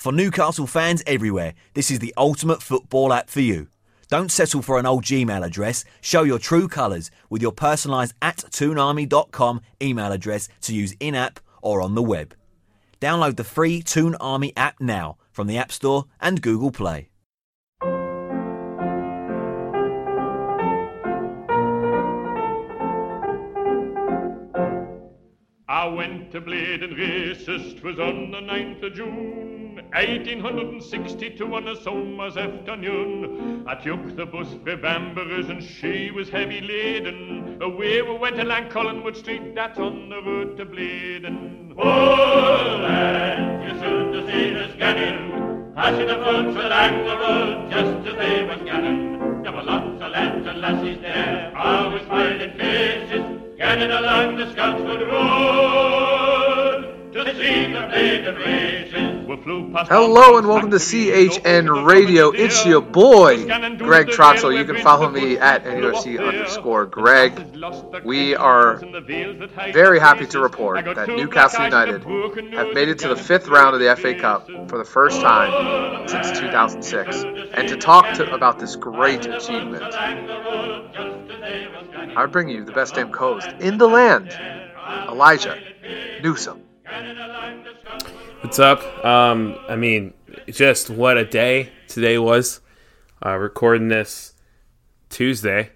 For Newcastle fans everywhere, this is the ultimate football app for you. Don't settle for an old Gmail address. Show your true colours with your personalised at toonarmy.com email address to use in app or on the web. Download the free Toon Army app now from the App Store and Google Play. Went to Blaydon races, 'twas on the 9th of June, 1862 on a summer's afternoon. I took the bus for Balmbra's and she was heavy laden. Away we went to Lancollinwood Street, that's on the road to Blaydon. Oh, lad, you should have seen us ganning, passing the folks along the road just as they were ganning. There were lots of lads and lassies there, always smiling faces, ganning along the Scotswood Road to see the Blaydon races. We flew past Hello and welcome to CHN Radio. It's your boy, Greg Troxel. You can follow me at NUFC underscore Greg. We are very happy to report that Newcastle United have made it to the fifth round of the FA Cup for the first time since 2006. And to talk to, about this great achievement, I bring you the best damn co-host in the land, Elijah Newsom. What's up? Um, I mean, just what a day today was. Uh, recording this Tuesday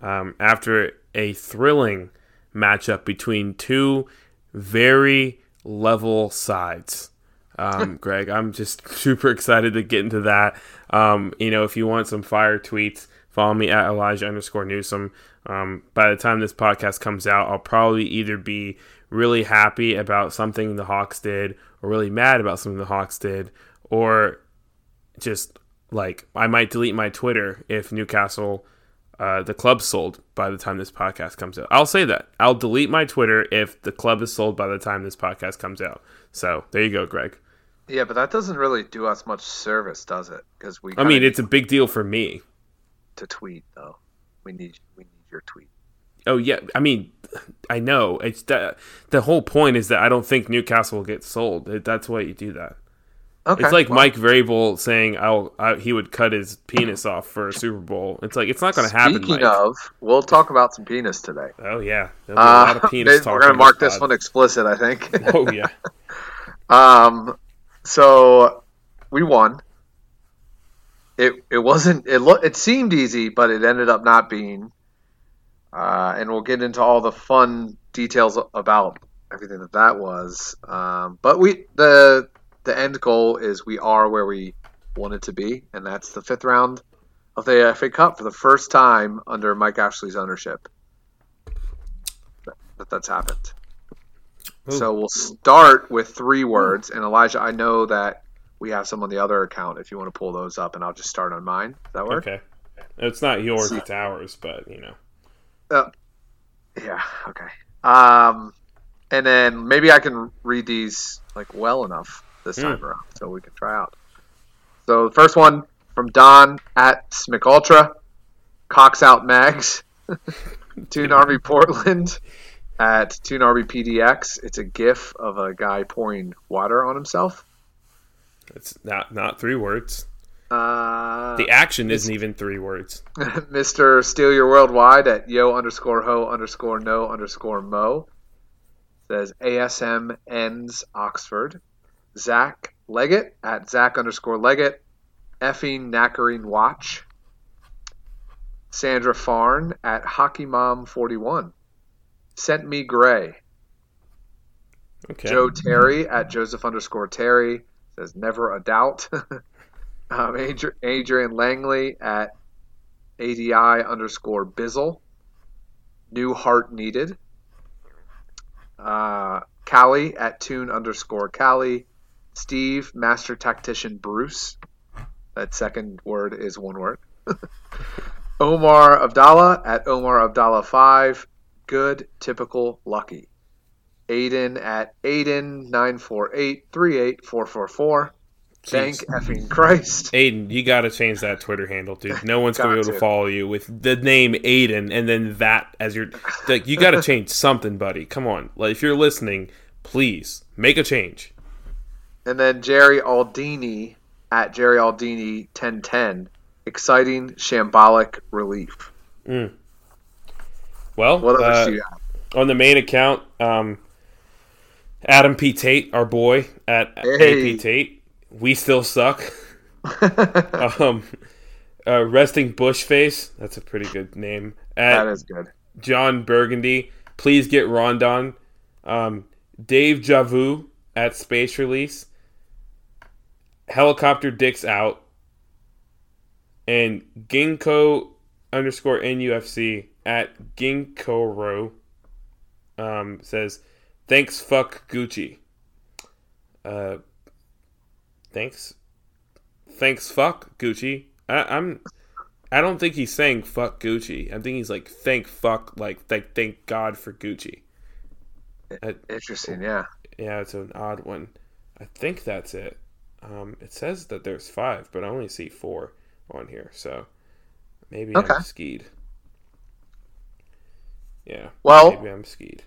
um, after a thrilling matchup between two very level sides. Um, Greg, I'm just super excited to get into that. Um, you know, if you want some fire tweets, follow me at Elijah underscore Newsom. Um, by the time this podcast comes out, I'll probably either be really happy about something the Hawks did, or really mad about something the Hawks did, or just like I might delete my Twitter if Newcastle, uh, the club sold by the time this podcast comes out. I'll say that I'll delete my Twitter if the club is sold by the time this podcast comes out. So there you go, Greg. Yeah, but that doesn't really do us much service, does it? Because we. I mean, it's a big deal for me. to tweet though. We need we need your tweet. Oh yeah, I mean, I know it's the the whole point is that I don't think Newcastle will get sold. That's why you do that. Okay. It's like well, Mike Vrabel saying, "I'll I, he would cut his penis off for a Super Bowl." It's like it's not going to happen. Speaking Mike. of, we'll talk about some penis today. oh yeah, there'll be a lot Uh, of penis we're gonna mark this this pod. one explicit, I think. Oh yeah, um, so we won. It it wasn't it lo- it seemed easy, but it ended up not being. Uh, and we'll get into all the fun details about everything that that was. Um, but we the the end goal is we are where we wanted to be, and that's the fifth round of the FA Cup for the first time under Mike Ashley's ownership. That that's happened. So we'll start with three words, and Elijah, I know that we have some on the other account. If you want to pull those up, and I'll just start on mine. Does that work? okay. It's not yours; it's ours. But you know, Uh, yeah. Okay. Um, and then maybe I can read these like well enough this time around, so we can try out. So the first one from Don at Smick Ultra, Cox Out Mags, Toon Army Portland at Toon Army PDX. It's a GIF of a guy pouring water on himself. it's not not three words. Uh, The action isn't even three words. Mr. Steal Your Worldwide at yo underscore ho underscore no underscore mo says ASM ends Oxford. Zach Leggett at Zach underscore Leggett. Effing Knackering Watch. Sandra Farn at Hockey Mom 41. Sent me Gray. Okay. Joe Terry at Joseph underscore Terry says never a doubt. um, Adrian Langley at ADI underscore Bizzle. New Heart Needed. Uh, Callie at tune underscore Callie. Steve, Master Tactician Bruce. That second word is one word. Omar Abdallah at Omar Abdallah5. Good, typical, lucky. Aiden at Aiden nine four eight three eight four four four. Thank effing Christ. Aiden, you got to change that Twitter handle, dude. No one's gonna be able to to. follow you with the name Aiden and then that as your. Like, you got to change something, buddy. Come on, like if you're listening, please make a change. And then Jerry Aldini at Jerry Aldini 1010. Exciting shambolic relief. Mm. Well, What others uh, do you have? on the main account, um, Adam P. Tate, our boy at Hey. AP Tate, we still suck. um, uh, resting Bushface, that's a pretty good name. At that is good. John Burgundy, please get Rondon. Um, Dave Javu at Space Release. Helicopter Dicks out. And Ginkgo underscore NUFC at Ginkgo Row um, says, thanks, fuck Gucci. Uh, thanks. Thanks, fuck Gucci. I, I'm. I don't think he's saying fuck Gucci. I think he's like thank fuck like thank thank God for Gucci. Interesting, yeah. yeah, it's an odd one. I think that's it. Um, it says that there's five, but I only see four on here, so maybe Okay. I'm skied. Yeah. Well- maybe I'm skied.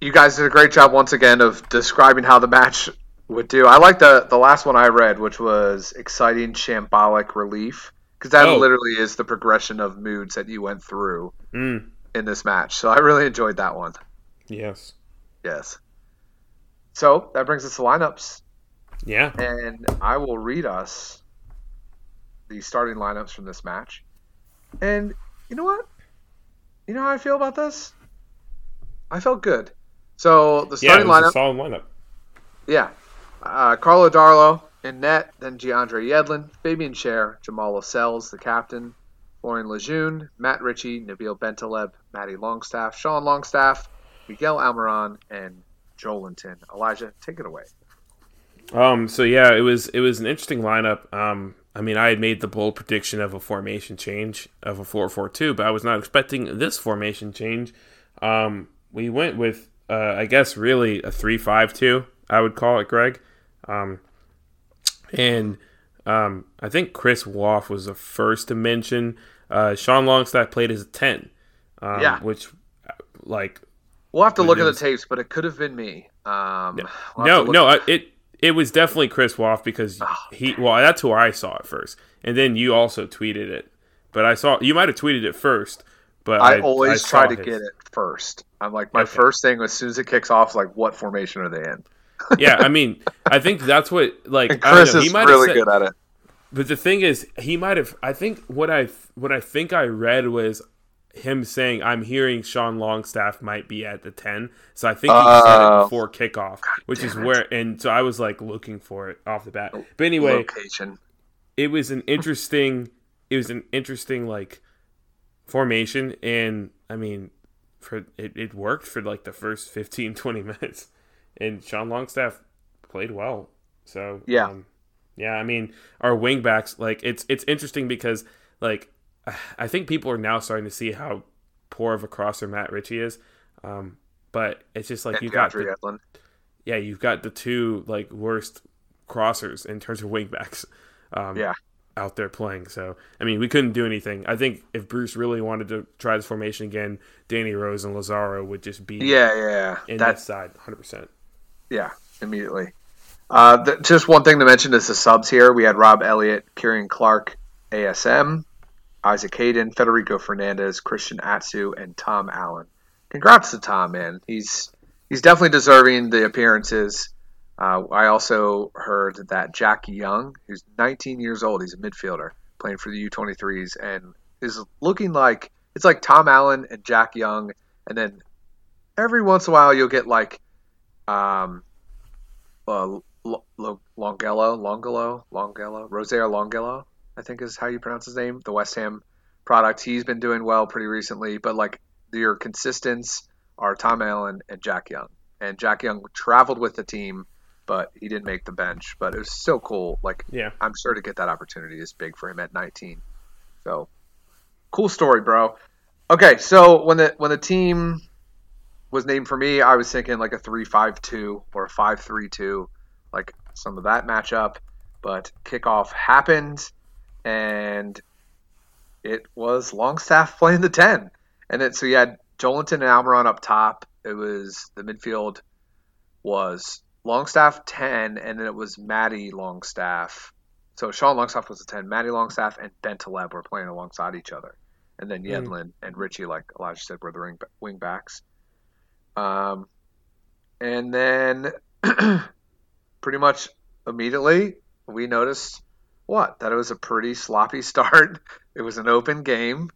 You guys did a great job once again of describing how the match would do. I like the the last one I read, which was exciting shambolic relief, because that Oh. literally is the progression of moods that you went through Mm, in this match. So I really enjoyed that one. yes. Yes. So that brings us to lineups, Yeah. and I will read us the starting lineups from this match. And you know what? You know how I feel about this? I felt good. So the Yeah, starting was lineup. a solid lineup. Yeah. Uh, Karl Darlow in net, then DeAndre Yedlin, Fabian Schär, Jamal Lascelles, the captain, Florian Lejeune, Matt Ritchie, Nabil Bentaleb, Matty Longstaff, Sean Longstaff, Miguel Almiron, and Joelinton. Elijah, take it away. Um. So yeah, it was it was an interesting lineup. Um. I mean, I had made the bold prediction of a formation change of a four-four-two, but I was not expecting this formation change. Um. We went with, uh, I guess, really a three-five-two. I would call it, Greg. Um. And um, I think Chris Woff was the first to mention. Uh, Sean Longstaff played as a ten. Um, Yeah. Which, like, We'll have to look at the tapes, but it could have been me. Um, we'll no, no, it it was definitely Chris Woff because Oh, he. Well, that's who I saw it first, and then you also tweeted it. But I saw you might have tweeted it first. But I, I, always I try to his. get it first. I'm like, my Okay. first thing as soon as it kicks off, like, what formation are they in? Yeah, I mean, I think that's what like And Chris know, he is really said- good at it. But the thing is, he might have. I think what I what I think I read was him saying, "I'm hearing Sean Longstaff might be at the 10." So I think he said Oh. it before kickoff, which is it. where. And so I was like looking for it off the bat. But anyway, Location. it was an interesting it was an interesting like formation and i mean for it, it worked for like the first 15 20 minutes and sean longstaff played well so Yeah. um, yeah i mean our wingbacks like it's it's interesting because like i think people are now starting to see how poor of a crosser matt ritchie is um but it's just like And you got the, yeah, you've got the two like worst crossers in terms of wingbacks. Um, Yeah. out there playing. So I mean, we couldn't do anything. I think if Bruce really wanted to try this formation again, Danny Rose and Lazaro would just be Yeah, yeah. in that side, hundred percent. Yeah, immediately. Uh, just one thing to mention is the subs here. We had Rob Elliott, Kieran Clark, ASM, Isaac Hayden, Federico Fernandez, Christian Atsu, and Tom Allen. Congrats to Tom, man. He's he's definitely deserving the appearances. Uh, I also heard that Jack Young, who's 19 years old, he's a midfielder playing for the U23s, and is looking like it's like Tom Allen and Jack Young, and then every once in a while you'll get like um, uh, L- L- Longelo, Longelo, Longelo, Rosaire Longelo, I think is how you pronounce his name. The West Ham product. He's been doing well pretty recently, but like your consistents are Tom Allen and Jack Young. And Jack Young traveled with the team, but he didn't make the bench. But it was so cool. Like Yeah. I'm sure to get that opportunity is big for him at 19. So cool story, bro. Okay, so when the when the team was named for me, I was thinking like a three-five-two or a five-three-two, like some of that matchup. But kickoff happened, and it was Longstaff playing the ten, and then so you had Joelinton and Almiron up top. It was the midfield was Longstaff ten, and then it was Matty Longstaff. So Sean Longstaff was a ten. Matty Longstaff and Bentaleb were playing alongside each other, and then Mm. Yedlin and Ritchie, like Elijah said, were the ring, wing backs. Um, and then pretty much immediately we noticed what that it was a pretty sloppy start. It was an open game,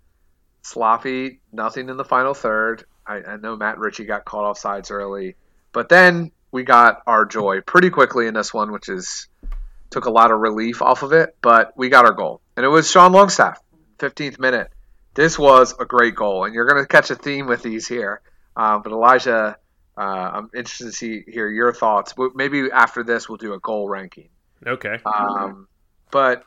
sloppy, nothing in the final third. I, I know Matt Ritchie got caught off sides early, but then we got our joy pretty quickly in this one, which is took a lot of relief off of it. But we got our goal, and it was Sean Longstaff, 15th minute. This was a great goal, and you're going to catch a theme with these here. Uh, but Elijah, uh, I'm interested to see hear your thoughts. Maybe after this, we'll do a goal ranking. Okay. Um, but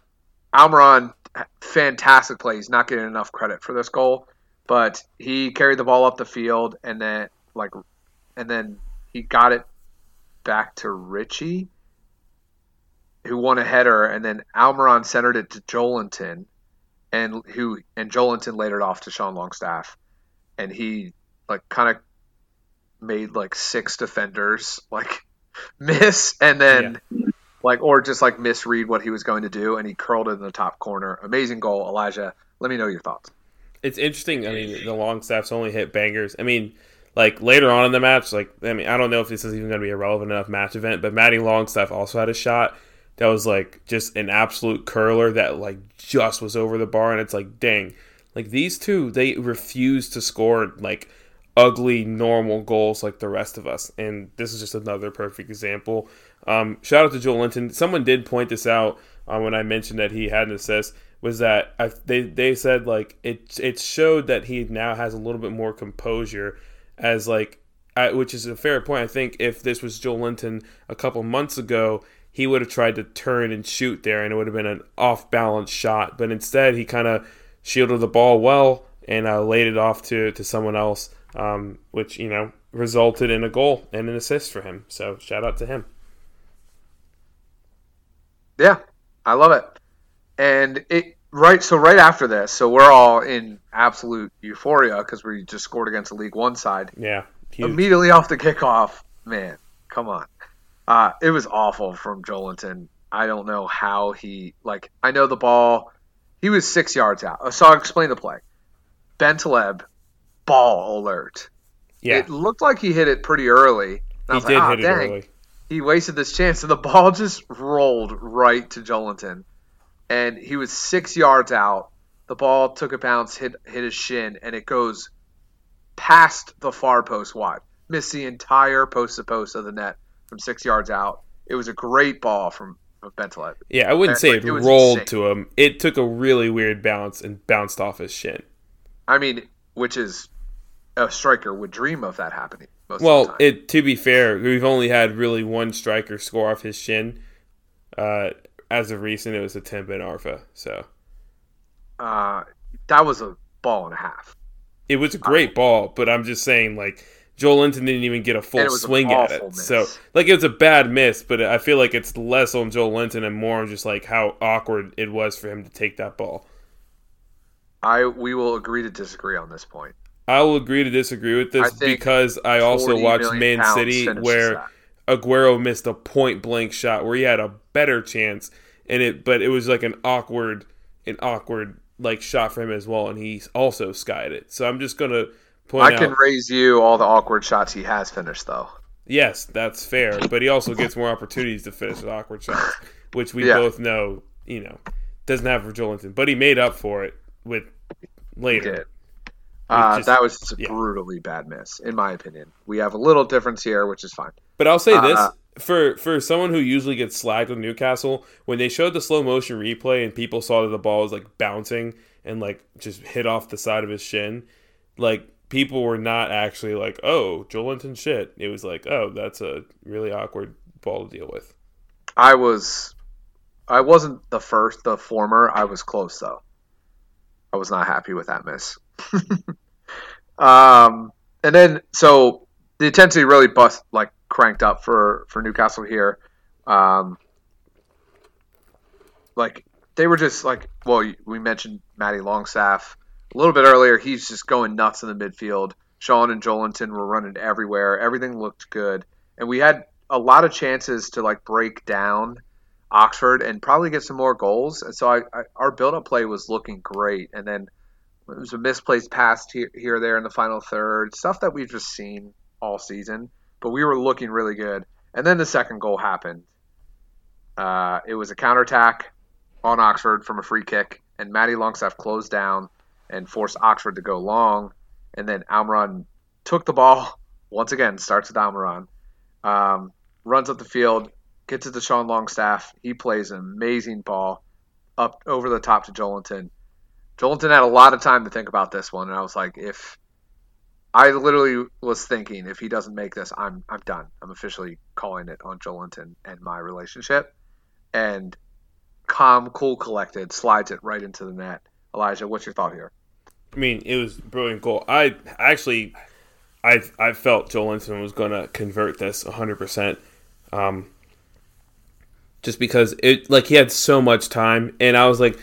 Almiron, fantastic play. He's not getting enough credit for this goal, but he carried the ball up the field and then like, and then he got it back to Ritchie, who won a header, and then Almiron centered it to Joelinton, and who and Joelinton laid it off to Sean Longstaff, and he like kind of made like six defenders like miss, and then like or just like misread what he was going to do, and he curled it in the top corner. Amazing goal, Elijah. Let me know your thoughts. it's interesting. I mean, the Longstaffs only hit bangers. I mean, like later on in the match, like I mean, I don't know if this is even going to be a relevant enough match event, but Matty Longstaff also had a shot that was like just an absolute curler that like just was over the bar, and it's like, dang, like these two, they refuse to score like ugly normal goals like the rest of us, and this is just another perfect example. Um, shout out to Joelinton. Someone did point this out uh, when I mentioned that he had an assist was that I, they they said like it it showed that he now has a little bit more composure as like I, which is a fair point. I think if this was Joelinton a couple months ago, he would have tried to turn and shoot there, and it would have been an off balance shot. But instead, he kind of shielded the ball well and uh, laid it off to to someone else, um, which you know resulted in a goal and an assist for him. So shout out to him. Yeah, I love it. And it right so right after this, so we're all in absolute euphoria because we just scored against the League One side. Yeah, huge. Immediately off the kickoff, man, come on. Uh, it was awful from Joelinton. I don't know how he like. I know the ball. He was six yards out. So I'll explain the play. Bentaleb, ball alert. yeah, It looked like he hit it pretty early. He did like, "Ah, hit it early. he wasted this chance, and the ball just rolled right to Joelinton, and he was six yards out. The ball took a bounce, hit hit his shin, and it goes past the far post wide, missed the entire post to post of the net from six yards out. It was a great ball from, from Bentaleb. Yeah, I wouldn't say Like, it, it rolled insane. to him. It took a really weird bounce and bounced off his shin. I mean, which is a striker would dream of that happening. Most of the Well, it to be fair, we've only had really one striker score off his shin. Uh, as of recent, it was Hatem Ben Arfa. So uh, that was a ball and a half. it was a great ball, but I'm just saying, like Joelinton didn't even get a full And it was an swing at it. miss. So like it was a bad miss, but I feel like it's less on Joelinton and more on just like how awkward it was for him to take that ball. I we will agree to disagree on this point. I will agree to disagree with this think because I also watched Man City where. Aguero missed a point blank shot where he had a better chance and it but it was like an awkward an awkward like shot for him as well and he also skied it. So I'm just gonna point I out can raise you all the awkward shots he has finished, though. yes, that's fair, but he also gets more opportunities to finish with awkward shots, which we Yeah. both know, you know, doesn't have for Joelinton. But he made up for it with He later. Uh, just- that was a yeah. brutally bad miss, in my opinion. We have a little difference here, which is fine. But I'll say this Uh, for for someone who usually gets slagged with Newcastle, when they showed the slow motion replay and people saw that the ball was like bouncing and like just hit off the side of his shin, like people were not actually like, "Oh, Joelinton shit." It was like, "Oh, that's a really awkward ball to deal with." I was, I wasn't the first, the former. I was close though. I was not happy with that miss. um, and then so the intensity really bust like cranked up for for Newcastle here. Um, like they were just like well, we mentioned Matty Longstaff a little bit earlier. He's just going nuts in the midfield. Sean and Joelinton were running everywhere. Everything looked good, and we had a lot of chances to like break down Oxford and probably get some more goals. And so I, I, our build up play was looking great. And then it was a misplaced pass here, here there in the final third, stuff that we've just seen all season. But we were looking really good. And then the second goal happened. Uh, it was a counterattack on Oxford from a free kick, and Matty Longstaff closed down and forced Oxford to go long. And then Almiron took the ball once again, starts with Almiron, um, runs up the field, gets it to Sean Longstaff. He plays an amazing ball up over the top to Joelinton. Joelinton had a lot of time to think about this one, and I was like, if I literally was thinking, if he doesn't make this, I'm I'm done. I'm officially calling it on Joelinton and my relationship. And calm, cool, collected, slides it right into the net. Elijah, what's your thought here? I mean, it was brilliant goal. I actually, I I felt Joelinton was going to convert this 100. Um, Just because it like he had so much time, and I was like,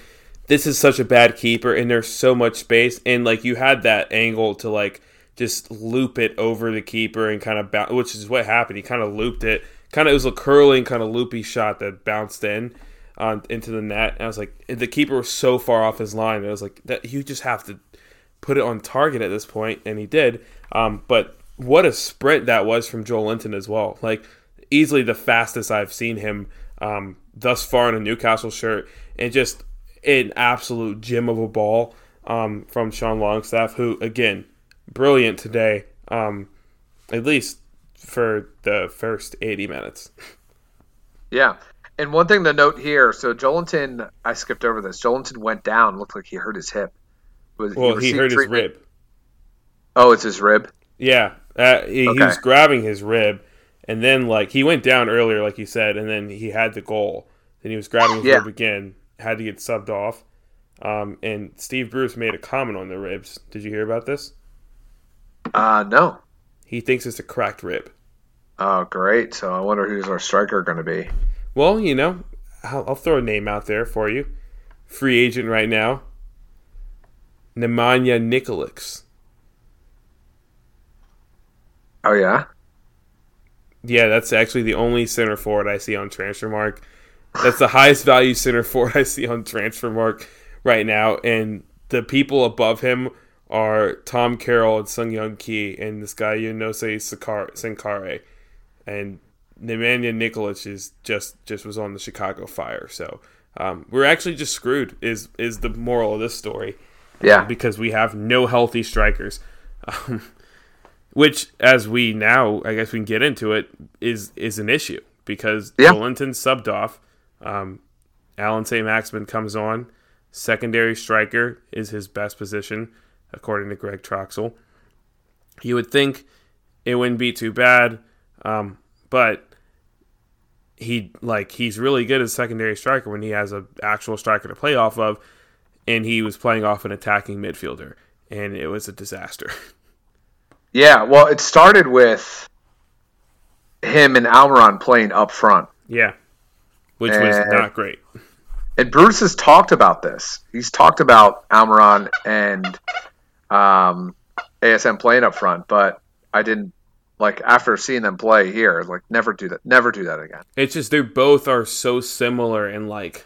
this is such a bad keeper, and there's so much space, and like you had that angle to like just loop it over the keeper and kind of bounce, which is what happened. He kind of looped it, kind of it was a curling kind of loopy shot that bounced in on into the net. And I was like, the keeper was so far off his line. I was like, that you just have to put it on target at this point, and he did. Um, but what a sprint that was from Joelinton as well. Like easily the fastest I've seen him um, thus far in a Newcastle shirt, and just an absolute gem of a ball um, from Sean Longstaff, who again brilliant today. Um, at least for the first 80 minutes. Yeah. And one thing to note here, so Joelinton, I skipped over this. Joelinton went down, looked like he hurt his hip. Was, well, he, he hurt treatment. his rib. Oh, it's his rib. Yeah, uh, he, okay. he, was grabbing his rib, and then like he went down earlier, like you said, and then he had the goal. Then he was grabbing his yeah. rib again, had to get subbed off. Um, and Steve Bruce made a comment on the ribs. Did you hear about this? Uh, no. He thinks it's a cracked rib. Oh, great! So I wonder who's our striker going to be. Well, you know, I'll, I'll throw a name out there for you. Free agent right now. Nemanja Nikolic. Oh yeah. Yeah, that's actually the only center forward I see on Transfermarkt. That's the highest value center forward I see on Transfermarkt right now, and the people above him are Tom Carroll and Sung Young Ki and this guy Younousse Sankharé. And Nemanja Nikolic is just just was on the Chicago Fire. So um, we're actually just screwed. Is is the moral of this story? Yeah, because we have no healthy strikers. Um, which, as we now, I guess we can get into it, is is an issue because yeah. Subbed off. Um, Allan St. Maximin comes on. Secondary striker is his best position, according to Greg Troxel. You would think it wouldn't be too bad, um, but he like he's really good as secondary striker when he has an actual striker to play off of, and he was playing off an attacking midfielder, and it was a disaster. Yeah, well, it started with him and Almiron playing up front. Yeah, which and, was not great. And Bruce has talked about this. He's talked about Almiron and um, ASM playing up front, but I didn't like after seeing them play here. Like, never do that. Never do that again. It's just they both are so similar and like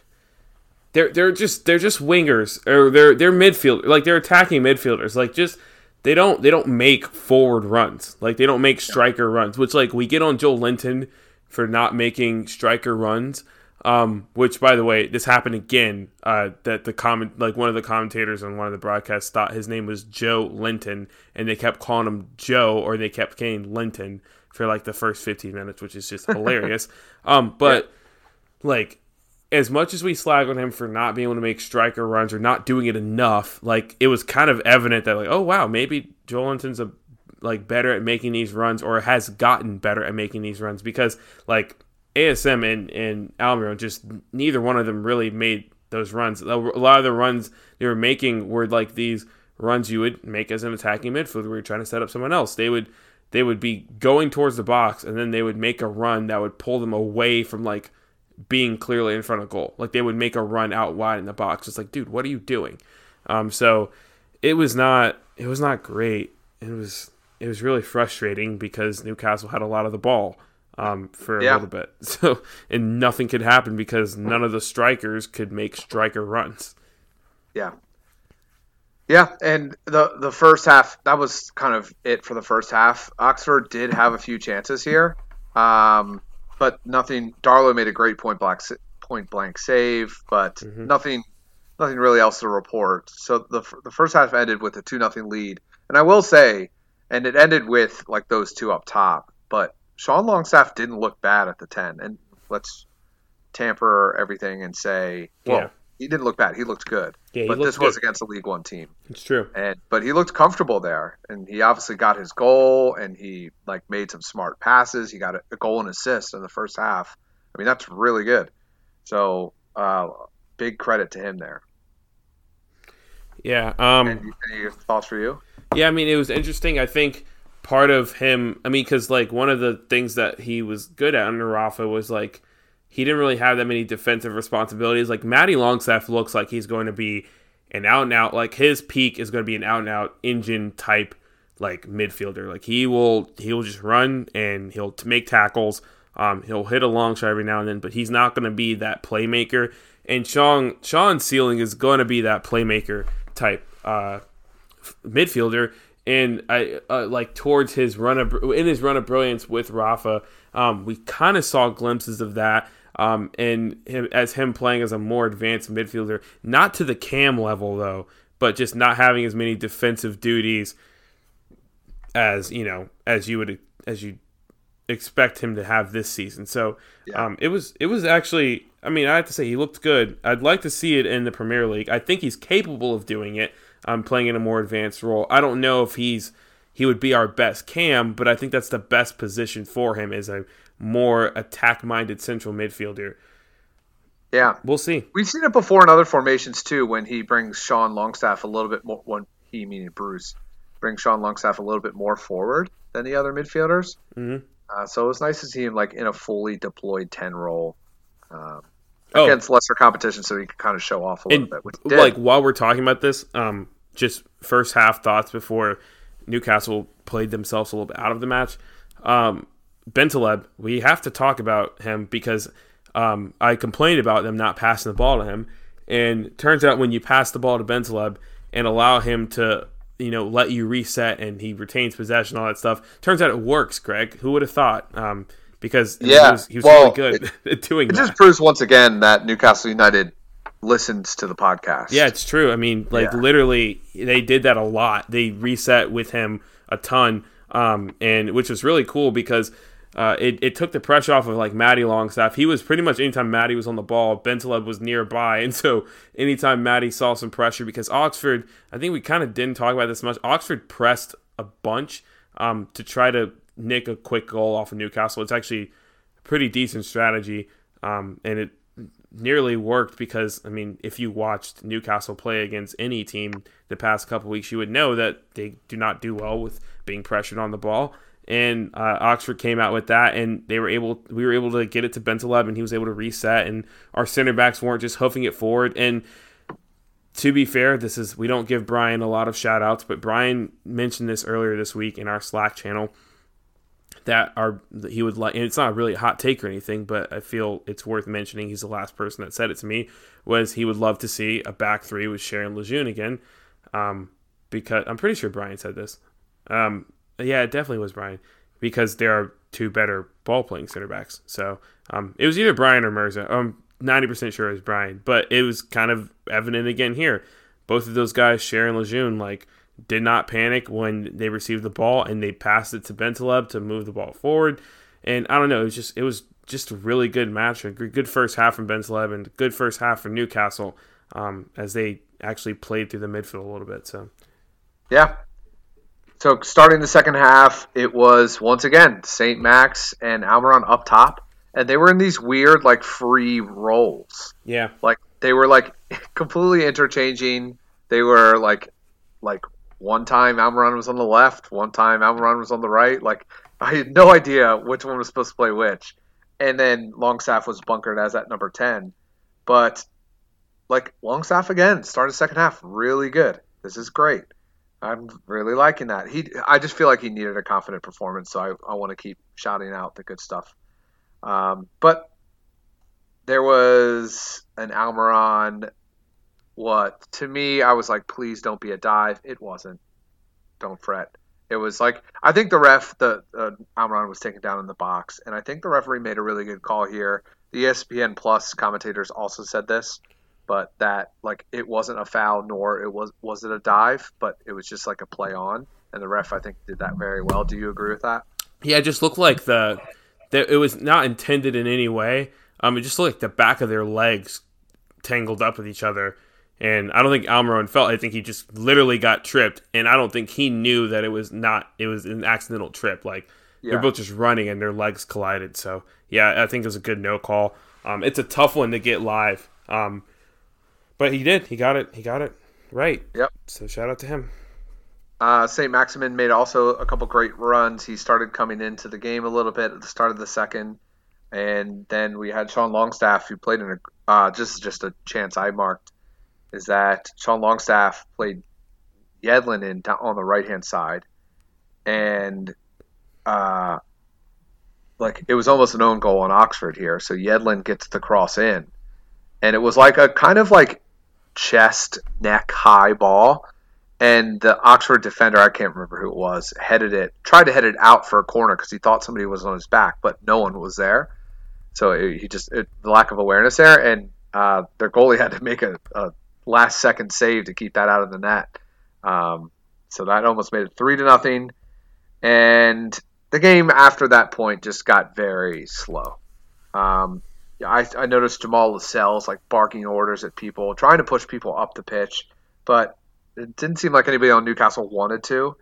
they're they're just they're just wingers or they're they're midfield like they're attacking midfielders. Like just they don't they don't make forward runs. Like they don't make striker runs, which like we get on Joe Linton for not making striker runs. Um, which by the way, this happened again. Uh, that the comment like one of the commentators on one of the broadcasts thought his name was Joe Linton, and they kept calling him Joe, or they kept saying Linton for like the first fifteen minutes, which is just hilarious. Um, but yeah. like as much as we slag on him for not being able to make striker runs or not doing it enough, like it was kind of evident that like, oh wow, maybe Joelinton's a like better at making these runs or has gotten better at making these runs because like ASM and and Almiron just neither one of them really made those runs. A lot of the runs they were making were like these runs you would make as an attacking midfielder where you're trying to set up someone else. They would they would be going towards the box and then they would make a run that would pull them away from like being clearly in front of goal. Like they would make a run out wide in the box. It's like, dude, what are you doing? Um, so it was not it was not great. It was it was really frustrating because Newcastle had a lot of the ball. um, for a Yeah. little bit. So and nothing could happen because none of the strikers could make striker runs. Yeah. Yeah, and the the first half that was kind of it for the first half. Oxford did have a few chances here, um, but nothing. Darlow made a great point blank point blank save, but mm-hmm. nothing nothing really else to report. So the the first half ended with a two nothing lead, and I will say, and it ended with like those two up top. But Sean Longstaff didn't look bad at the ten, and let's tamper everything and say, well, Yeah. He didn't look bad. He looked good. Yeah, he but looked this was against a League One team, It's true. and but he looked comfortable there, and he obviously got his goal, and he like made some smart passes. He got a, a goal and assist in the first half. I mean, that's really good. So, uh, big credit to him there. Yeah. Um, Any, any thoughts for you? Yeah, I mean, it was interesting. I think part of him, I mean, because like one of the things that he was good at under Rafa was like he didn't really have that many defensive responsibilities. Like Matty Longstaff looks like he's going to be an out and out, like his peak is going to be an out and out engine type like midfielder. Like he will he will just run and he'll make tackles. Um, he'll hit a long shot every now and then, but he's not going to be that playmaker. And Sean Sean's ceiling is going to be that playmaker type uh, midfielder. And I uh, like towards his run of in his run of brilliance with Rafa, um, we kind of saw glimpses of that. Um, and him, as him playing as a more advanced midfielder, not to the cam level though, but just not having as many defensive duties as you know as you would as you expect him to have this season. So um, it was it was actually I mean I have to say he looked good. I'd like to see it in the Premier League. I think he's capable of doing it. Um, playing in a more advanced role. I don't know if he's he would be our best cam, but I think that's the best position for him is a more attack minded central midfielder. Yeah, We'll see. we've seen it before in other formations too. When he brings Sean Longstaff a little bit more, when he meaning Bruce brings Sean Longstaff a little bit more forward than the other midfielders. Mhm. Uh, so it was nice to see him like in a fully deployed ten role um, Oh. against lesser competition, so he could kind of show off a little And bit. Which he did. like while we're talking about this, um, just first half thoughts before Newcastle played themselves a little bit out of the match. Um, Bentaleb, we have to talk about him because um, I complained about them not passing the ball to him, and turns out when you pass the ball to Bentaleb and allow him to, you know, let you reset and he retains possession, all that stuff, turns out it works. Greg, who would have thought? Um, because Yeah, he was, he was well, really good at doing it that. just proves once again that Newcastle United listens to the podcast. Yeah, it's true. I mean, like Yeah. literally, they did that a lot. They reset with him a ton, um, and which was really cool because uh, it, it took the pressure off of like Matty Longstaff. He was pretty much anytime Matty was on the ball, Bentaleb was nearby, and so anytime Matty saw some pressure, because Oxford, I think we kind of didn't talk about this much. Oxford pressed a bunch um, to try to nick a quick goal off of Newcastle. It's actually a pretty decent strategy, um, and it nearly worked because I mean, if you watched Newcastle play against any team the past couple weeks, you would know that they do not do well with being pressured on the ball. And uh, Oxford came out with that, and they were able. We were able to get it to Bentaleb, and he was able to reset. And our center backs weren't just hoofing it forward. And to be fair, this is we don't give Brian a lot of shout outs, but Brian mentioned this earlier this week in our Slack channel that our that he would like and it's not really a hot take or anything but i feel it's worth mentioning he's the last person that said it to me was he would love to see a back three with Schär and lejeune again um, because i'm pretty sure brian said this um, yeah it definitely was brian because there are two better ball playing center backs so um, it was either brian or mirza i'm 90% sure it was brian but it was kind of evident again here both of those guys Schär and lejeune like did not panic when they received the ball and they passed it to Bentaleb to move the ball forward. And I don't know, it was just it was just a really good match, a good first half from Bentaleb and good first half for Newcastle um, as they actually played through the midfield a little bit. So Yeah. So starting the second half, it was once again St. Max and Almiron up top, and they were in these weird like free roles. yeah, Like they were like completely interchanging. They were like like one time Almiron was on the left, one time Almiron was on the right. Like I had no idea which one was supposed to play which. And then Longstaff was bunkered as at number ten. But like Longstaff again, started second half really good. This is great. I'm really liking that. He I just feel like he needed a confident performance, so I, I want to keep shouting out the good stuff Um, but there was an Almiron. What to me, I was like, please don't be a dive. It wasn't. Don't fret. It was like I think the ref, the uh, Almiron was taken down in the box, and I think the referee made a really good call here. The ESPN Plus commentators also said this, but that like it wasn't a foul nor it was was it a dive, but it was just like a play on, and the ref I think did that very well. Do you agree with that? Yeah, it just looked like the that it was not intended in any way. Um, it just looked like the back of their legs tangled up with each other. And I don't think Almiron felt. I think he just literally got tripped, and I don't think he knew that it was not. It was an accidental trip. Like Yeah. they're both just running and their legs collided. So yeah, I think it was a good no call. Um, it's a tough one to get live. Um, but he did. He got it. He got it right. Yep. So shout out to him. Uh, St. Maximin made also a couple great runs. He started coming into the game a little bit at the start of the second, and then we had Sean Longstaff who played in a uh, just just a chance I marked is that Sean Longstaff played Yedlin in on the right hand side, and uh, like it was almost an own goal on Oxford here. So Yedlin gets the cross in, and it was like a kind of like chest neck high ball and the Oxford defender, I can't remember who it was, headed it, tried to head it out for a corner because he thought somebody was on his back, but no one was there. So he just it, the lack of awareness there, and uh, their goalie had to make a, a last second save to keep that out of the net. Um, so that almost made it three to nothing, and the game after that point just got very slow. Um, I, I noticed Jamal Lascelles like barking orders at people, trying to push people up the pitch, but it didn't seem like anybody on Newcastle wanted to,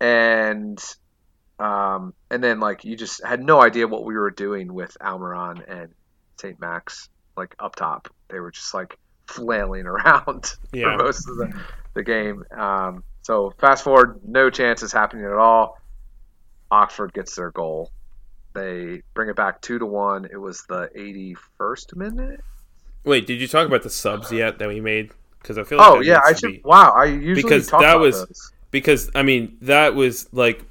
and um, and then like you just had no idea what we were doing with Almiron and St. Max like up top. They were just like flailing around Yeah. for most of the, the game. Um, so fast forward, no chances happening at all. Oxford gets their goal. They bring it back two to one. It was the 81st minute. Wait, did you talk about the subs yet that we made? Because I feel like Oh yeah, I should. be- Wow, I usually Because talk that about was- those. because I mean that was like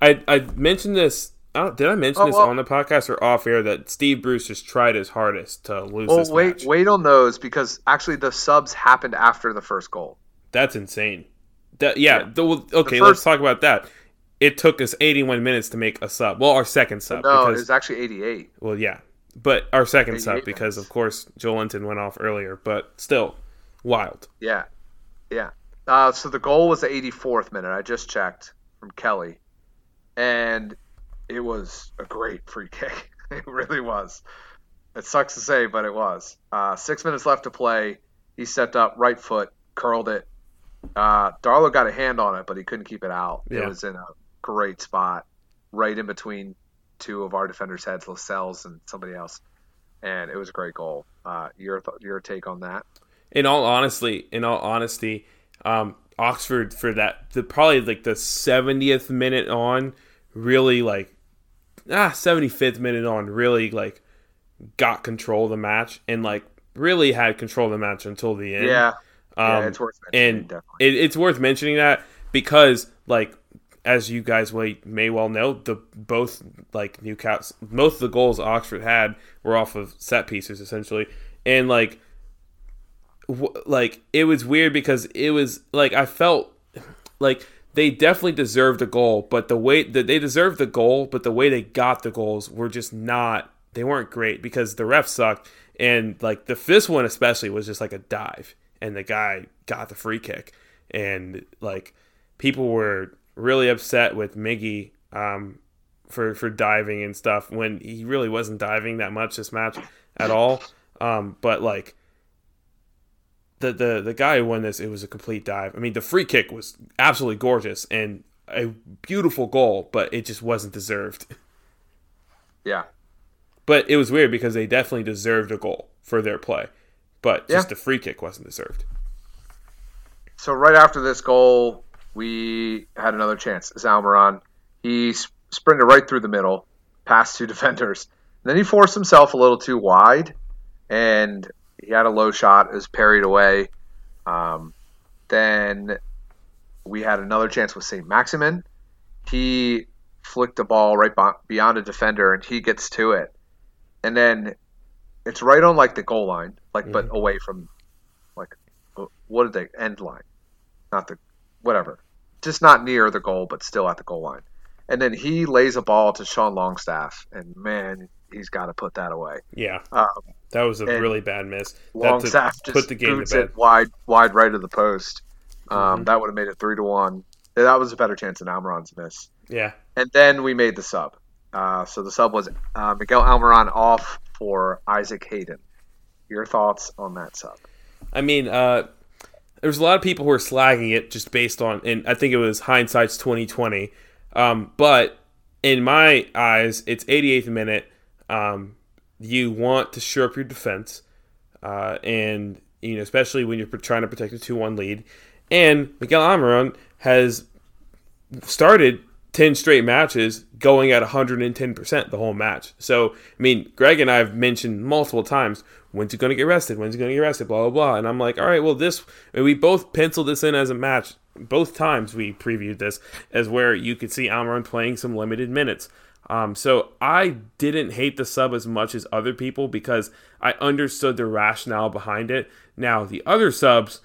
I I mentioned this. I don't, did I mention Oh, this well- on the podcast or off air that Steve Bruce just tried his hardest to lose Well, this wait, match? wait on those because actually the subs happened after the first goal. That's insane. That yeah. Yeah. the- okay, let's talk about that. It took us 81 minutes to make a sub. Well, our second sub No, it was actually 88. well, yeah, but our second sub 88 because minutes. of course Joelinton went off earlier, but still wild. Yeah, yeah. Uh, so the goal was the 84th minute. I just checked from Kelly, and it was a great free kick. It really was. It sucks to say, but it was. Uh, six minutes left to play. He stepped up, right foot, curled it. Uh, Darlow got a hand on it, but he couldn't keep it out. It was in a great spot, right in between two of our defenders' heads, Lascelles and somebody else, and it was a great goal. Uh, your th- your take on that? in all honestly, in all honesty, um, Oxford for that the probably like the seventieth minute on, really like ah seventy fifth minute on really like got control of the match and like really had control of the match until the end. Yeah, yeah, Um, it's worth mentioning. and definitely. it, it's worth mentioning that because like as you guys may, well know the both like Newcastle most of the goals Oxford had were off of set pieces essentially. And like w- like it was weird because it was like I felt like they definitely deserved a goal but the way that they deserved the goal but the way they got the goals were just not they weren't great because the ref sucked. And like the this one especially was just like a dive. And the guy got the free kick. And like people were really upset with Miggy um, for for diving and stuff when he really wasn't diving that much this match at all. Um, but like the, the the guy who won this it was a complete dive. I mean the free kick was absolutely gorgeous and a beautiful goal but it just wasn't deserved. Yeah, but it was weird because they definitely deserved a goal for their play but just Yeah. the free kick wasn't deserved. So right after this goal, we had another chance. It's Almiron. He sprinted right through the middle, past two defenders. then he forced himself a little too wide, and he had a low shot. It was parried away. Um, then we had another chance with St. Maximin. He flicked the ball right be- beyond a defender, and he gets to it. and then it's right on like the goal line, like mm-hmm. but away from like what did they end line, not the whatever, just not near the goal, but still at the goal line. And then he lays a ball to Sean Longstaff, and man, he's got to put that away. Yeah, um, that was a really bad miss. Longstaff just put the game boots it wide, wide right of the post. Um, mm-hmm. That would have made it three to one. That was a better chance than Almiron's miss. Yeah. And then we made the sub. Uh, so the sub was uh, Miguel Almiron off for Isaac Hayden. Your thoughts on that sub? I mean, uh, there's a lot of people who are slagging it just based on, and I think it was hindsight's 2020. Um, but in my eyes, it's 88th minute. Um, you want to shore up your defense, uh, and you know, especially when you're trying to protect a two-one lead. And Miguel Almiron has started 10 straight matches going at 110% the whole match. So, I mean, Greg and I have mentioned multiple times when's he going to get rested? When's he going to get rested? Blah, blah, blah. And I'm like, all right, well, this, we both penciled this in as a match. Both times we previewed this as where you could see Almiron playing some limited minutes. Um, so I didn't hate the sub as much as other people because I understood the rationale behind it. Now, the other subs,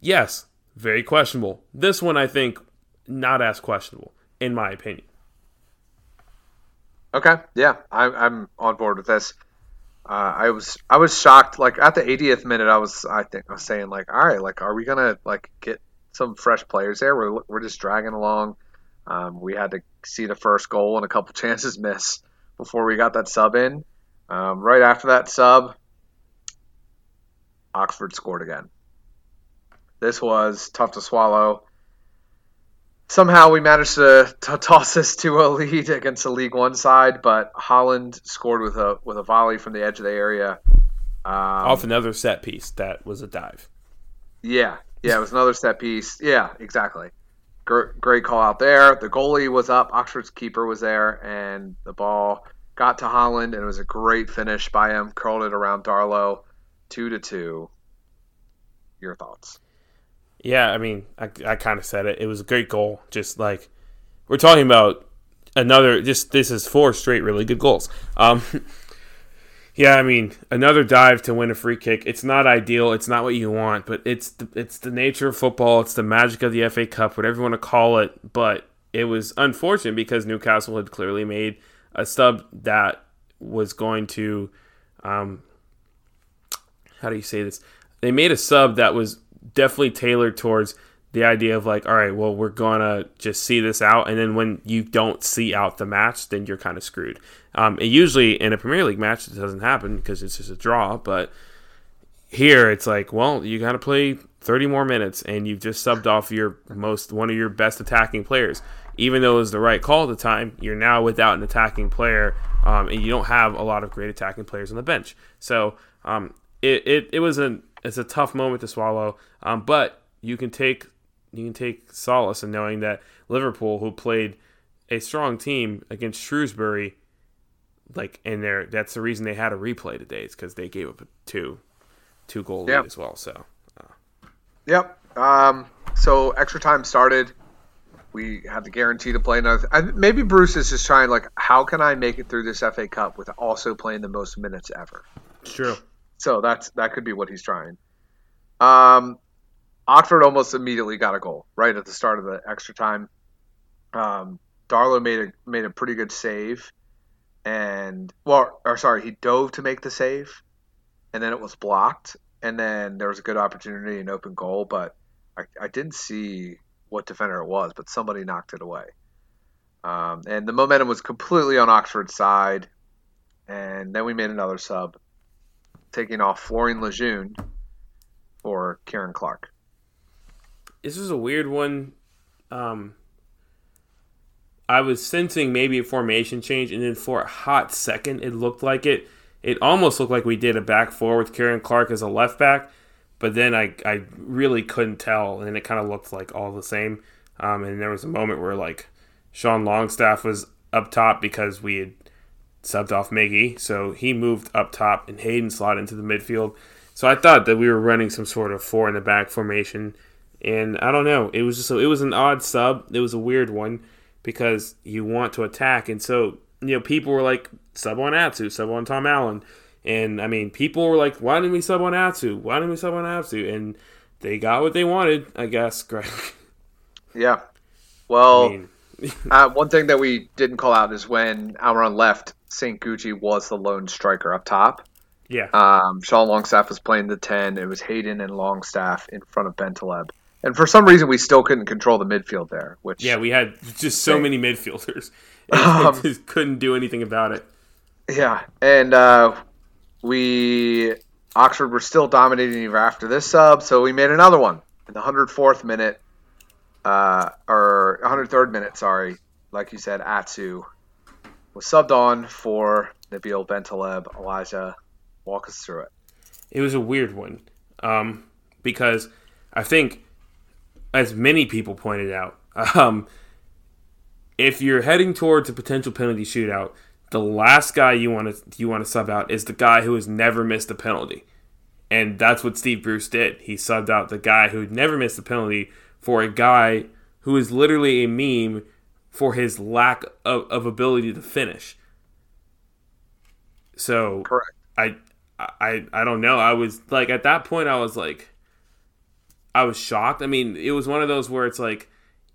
yes, very questionable. This one, I think, not as questionable, in my opinion. Okay, yeah, I'm, I'm on board with this. Uh, I was I was shocked. Like at the 80th minute, I was I think I was saying like, all right, like are we gonna like get some fresh players there? We're we're just dragging along. Um, we had to see the first goal and a couple chances miss before we got that sub in. Um, right after that sub, Oxford scored again. This was tough to swallow. Somehow we managed to, to toss this to a lead against the League One side, but Holland scored with a with a volley from the edge of the area. Um, Off another set piece that was a dive. Yeah, yeah, it was another set piece. Yeah, exactly. Great, great call out there. The goalie was up. Oxford's keeper was there, and the ball got to Holland, and it was a great finish by him. Curled it around Darlow, two to two. Your thoughts? Yeah, I mean, I, I kind of said it. It was a great goal. Just like we're talking about another. Just this is four straight really good goals. Um, yeah, I mean, another dive to win a free kick. It's not ideal. It's not what you want, but it's the, it's the nature of football. It's the magic of the FA Cup, whatever you want to call it. But it was unfortunate because Newcastle had clearly made a sub that was going to, um, how do you say this? They made a sub that was definitely tailored towards the idea of like, all right, well, we're gonna just see this out, and then when you don't see out the match, then you're kind of screwed. Um, usually in a Premier League match, it doesn't happen because it's just a draw. But here, it's like, well, you got to play 30 more minutes, and you've just subbed off your most one of your best attacking players. Even though it was the right call at the time, you're now without an attacking player, um, and you don't have a lot of great attacking players on the bench. So um, it, it, it was a it's a tough moment to swallow. Um, but you can take you can take solace in knowing that Liverpool, who played a strong team against Shrewsbury, like in there, that's the reason they had a replay today is because they gave up a two two goal lead as well. So. Uh. Yep. Um, so extra time started. We had the guarantee to play another. Th- maybe Bruce is just trying like, how can I make it through this FA Cup with also playing the most minutes ever? It's true. So that's that could be what he's trying. Um, Oxford almost immediately got a goal right at the start of the extra time. Um, Darlow made a made a pretty good save, and well, or sorry, he dove to make the save, and then it was blocked, and then there was a good opportunity an open goal, but I, I didn't see what defender it was, but somebody knocked it away. Um, and the momentum was completely on Oxford's side, and then we made another sub, taking off Florian Lejeune for Ciaran Clark. This is a weird one. Um, I was sensing maybe a formation change, and then for a hot second, it looked like it. It almost looked like we did a back four with Ciaran Clark as a left back, but then I, I really couldn't tell, and it kind of looked like all the same. Um, and there was a moment where like Sean Longstaff was up top because we had subbed off Miggy, so he moved up top, and Hayden slot into the midfield. So I thought that we were running some sort of four in the back formation, and I don't know. It was just a, it was an odd sub. It was a weird one because you want to attack, and so you know, people were like sub on Atsu, sub on Tom Allen, and I mean, people were like, why didn't we sub on Atsu? Why didn't we sub on Atsu? And they got what they wanted, I guess, Greg. Yeah. Well, I mean, uh, one thing that we didn't call out is when Almiron left, St. Gucci was the lone striker up top. yeah, Um, Sean Longstaff was playing the 10. It was Hayden and Longstaff in front of Bentaleb. And for some reason, we still couldn't control the midfield there, which yeah, we had just so many midfielders. Um, just couldn't do anything about it. Yeah, and uh, we Oxford were still dominating even after this sub, so we made another one in the 104th minute, uh, or 103rd minute. Sorry, like you said, Atsu was subbed on for Nabil Bentaleb. Elijah, walk us through it. it was a weird one um, because I think, as many people pointed out, um, if you're heading towards a potential penalty shootout, the last guy you want to you want to sub out is the guy who has never missed a penalty, and that's what Steve Bruce did. He subbed out the guy who never missed a penalty for a guy who is literally a meme for his lack of, of ability to finish. So Correct. I I I don't know. I was like at that point I was like I was shocked. I mean, it was one of those where it's like,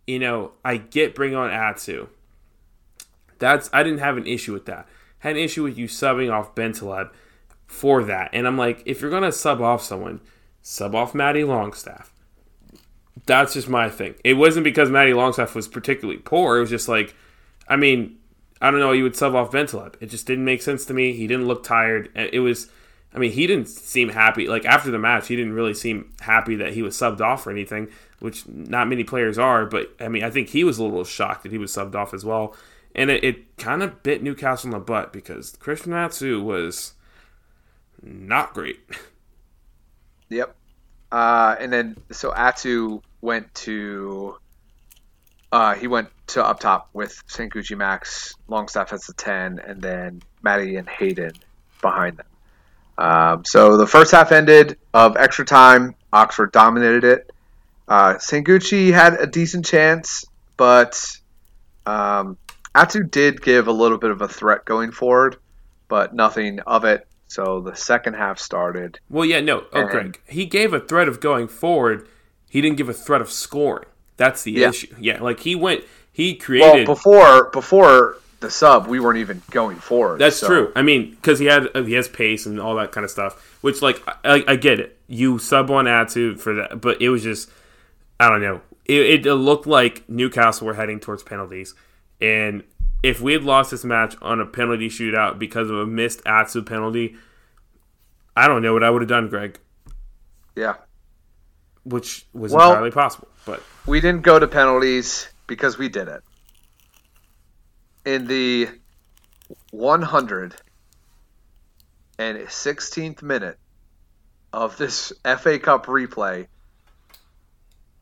you know, I get bring on Atsu. That's I didn't have an issue with that. had an issue with you subbing off Bentaleb for that. And I'm like, if you're gonna sub off someone, sub off Matty Longstaff. That's just my thing. It wasn't because Matty Longstaff was particularly poor. It was just like, I mean, I don't know. You would sub off Bentaleb. It just didn't make sense to me. He didn't look tired. It was, I mean, he didn't seem happy. Like after the match, he didn't really seem happy that he was subbed off or anything, which not many players are. But I mean, I think he was a little shocked that he was subbed off as well. And it, it kind of bit Newcastle in the butt because Christian Atsu was not great. Yep. Uh, and then so Atsu went to uh, he went to up top with Senkuchi Max, Longstaff as the ten, and then Matty and Hayden behind them. Um, so the first half ended of extra time. Oxford dominated it. Uh, Senguchi had a decent chance, but um, Atsu did give a little bit of a threat going forward, but nothing of it. So the second half started. Well, yeah, no. Oh, Greg, he gave a threat of going forward. He didn't give a threat of scoring. That's the Yeah. issue. Yeah, like he went, he created. Well, before before the sub, we weren't even going forward. That's so- true. I mean, because he had he has pace and all that kind of stuff. Which, like, I, I get it. You sub on Atsu for that, but it was just, I don't know. It, it looked like Newcastle were heading towards penalties, and if we had lost this match on a penalty shootout because of a missed Atsu penalty, I don't know what I would have done, Greg. Yeah, Which was Well- entirely possible, but we didn't go to penalties because we did it in the 116th minute of this FA Cup replay.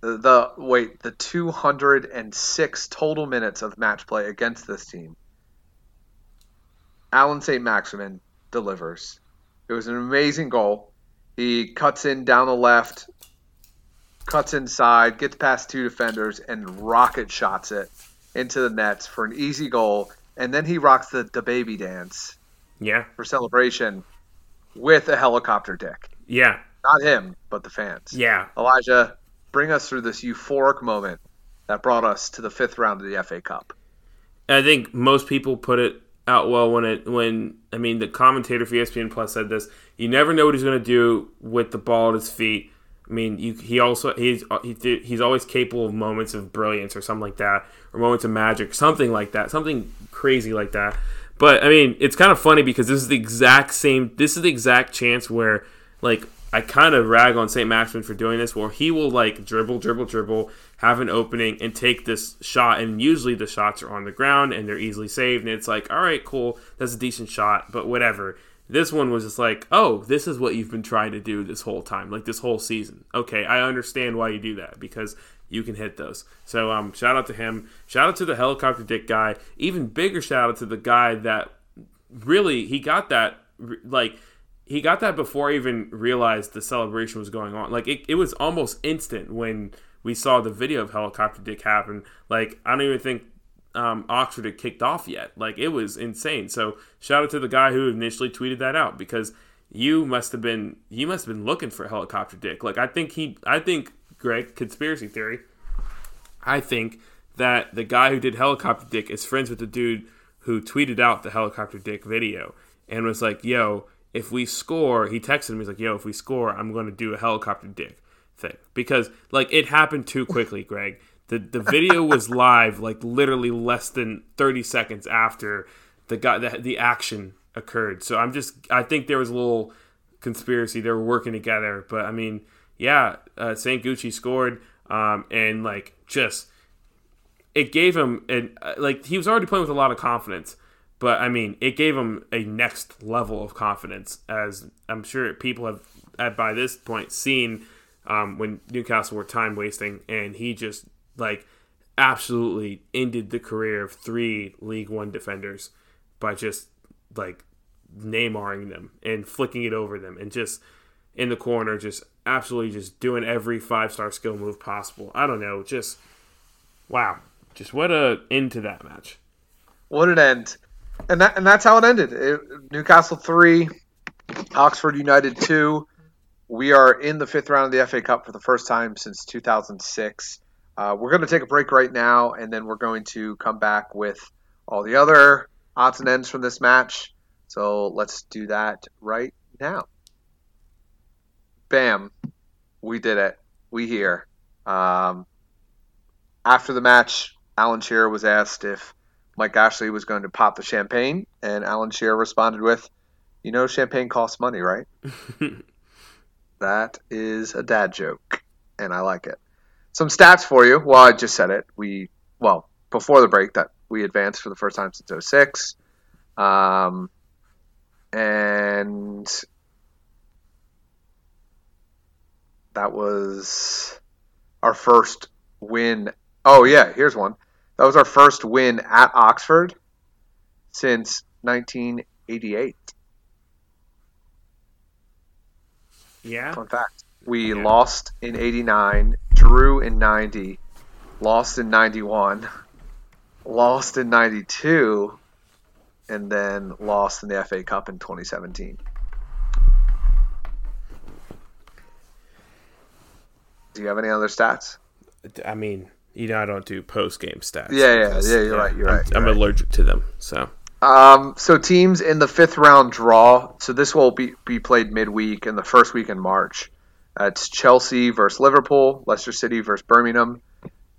The, wait, the 206 total minutes of match play against this team. Allan St. Maximin delivers. It was an amazing goal. He cuts in down the left, cuts inside, gets past two defenders, and rocket shots it into the nets for an easy goal. And then he rocks the, the baby dance yeah, for celebration with a helicopter dick. yeah, Not him, but the fans. yeah. Elijah, bring us through this euphoric moment that brought us to the fifth round of the FA Cup. I think most people put it out well when it when I mean the commentator for ESPN Plus said this. You never know what he's going to do with the ball at his feet. I mean, you, he also he's he, he's always capable of moments of brilliance or something like that, or moments of magic, something like that, something crazy like that. But I mean, it's kind of funny because this is the exact same. This is the exact chance where like I kind of rag on St. Maximin for doing this, where he will like dribble, dribble, dribble, have an opening, and take this shot. And usually the shots are on the ground and they're easily saved. And it's like, all right, cool, that's a decent shot, but whatever. This one was just like, oh, this is what you've been trying to do this whole time, like this whole season. Okay, I understand why you do that because you can hit those. So um, shout out to him. Shout out to the helicopter dick guy. Even bigger shout out to the guy that really he got that like he got that before I even realized the celebration was going on. Like it, it was almost instant when we saw the video of helicopter dick happen. Like I don't even think um, Oxford had kicked off yet. Like it was insane. So shout out to the guy who initially tweeted that out because you must have been you must have been looking for helicopter dick. Like I think he I think Greg conspiracy theory. I think that the guy who did helicopter dick is friends with the dude who tweeted out the helicopter dick video and was like, "Yo, if we score," he texted me. He's like, "Yo, if we score, I'm going to do a helicopter dick thing because like it happened too quickly, Greg." The, the video was live like literally less than 30 seconds after the guy the, the action occurred. So I'm just I think there was a little conspiracy. They were working together, but I mean, yeah, uh, St. Gucci scored, um, and like just it gave him and uh, like he was already playing with a lot of confidence. But I mean, it gave him a next level of confidence, as I'm sure people have, at by this point, seen um, when Newcastle were time wasting, and he just like absolutely ended the career of three League One defenders by just like Neymaring them and flicking it over them and just in the corner, just absolutely just doing every five star skill move possible. I don't know, just wow, just what a end to that match. What an end, and that and that's how it ended. It, Newcastle three, Oxford United two. We are in the fifth round of the FA Cup for the first time since 2006. Uh, we're going to take a break right now, and then we're going to come back with all the other odds and ends from this match. So let's do that right now. Bam. We did it. We here. Um, after the match, Alan Shearer was asked if Mike Ashley was going to pop the champagne, and Alan Shearer responded with, You know, champagne costs money, right? that is a dad joke, and I like it. Some stats for you. Well, I just said it. We, well, before the break, that we advanced for the first time since 06. Um, and that was our first win. Oh yeah, here's one. That was our first win at Oxford since 1988. Yeah. Fun fact. We yeah. lost in 89, drew in 90, lost in 91, lost in 92, and then lost in the FA Cup in 2017. Do you have any other stats? I mean, you know, I don't do post game stats. Yeah, yeah, because, yeah. You're yeah, right. You're I'm, right. You're I'm right. allergic to them. So. Um, so teams in the fifth round draw. So this will be be played midweek in the first week in March. Uh, it's Chelsea versus Liverpool, Leicester City versus Birmingham,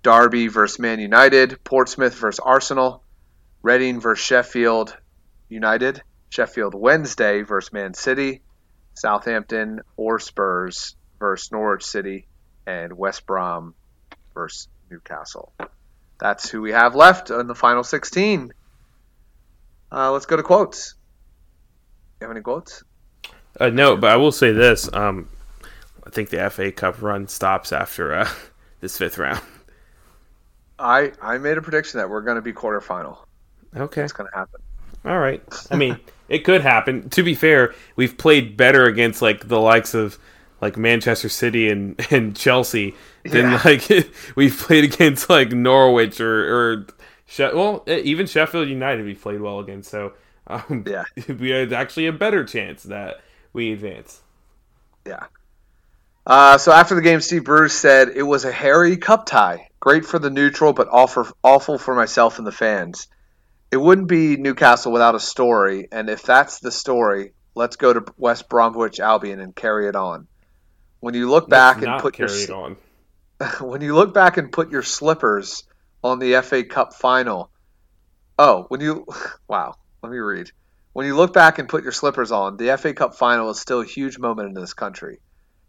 Derby versus Man United, Portsmouth versus Arsenal, Reading versus Sheffield, United, Sheffield Wednesday versus Man City, Southampton or Spurs versus Norwich City, and West Brom versus Newcastle. That's who we have left in the final 16. Uh, let's go to quotes. You have any quotes? Uh, no, but I will say this. Um, I think the FA Cup run stops after uh, this fifth round. I I made a prediction that we're going to be quarterfinal. Okay, it's going to happen. All right. I mean, it could happen. To be fair, we've played better against like the likes of like Manchester City and, and Chelsea than yeah. like we've played against like Norwich or or she- well even Sheffield United we played well against. So um, yeah, we had actually a better chance that we advance. Yeah. Uh, so after the game, Steve Bruce said it was a hairy cup tie. Great for the neutral, but awful, awful for myself and the fans it wouldn't be Newcastle without a story, and if that's the story, let's go to West Bromwich Albion and carry it on. When you look back let's and put your on. when you look back and put your slippers on the FA Cup final. Oh, when you wow, let me read. When you look back and put your slippers on, the FA Cup final is still a huge moment in this country.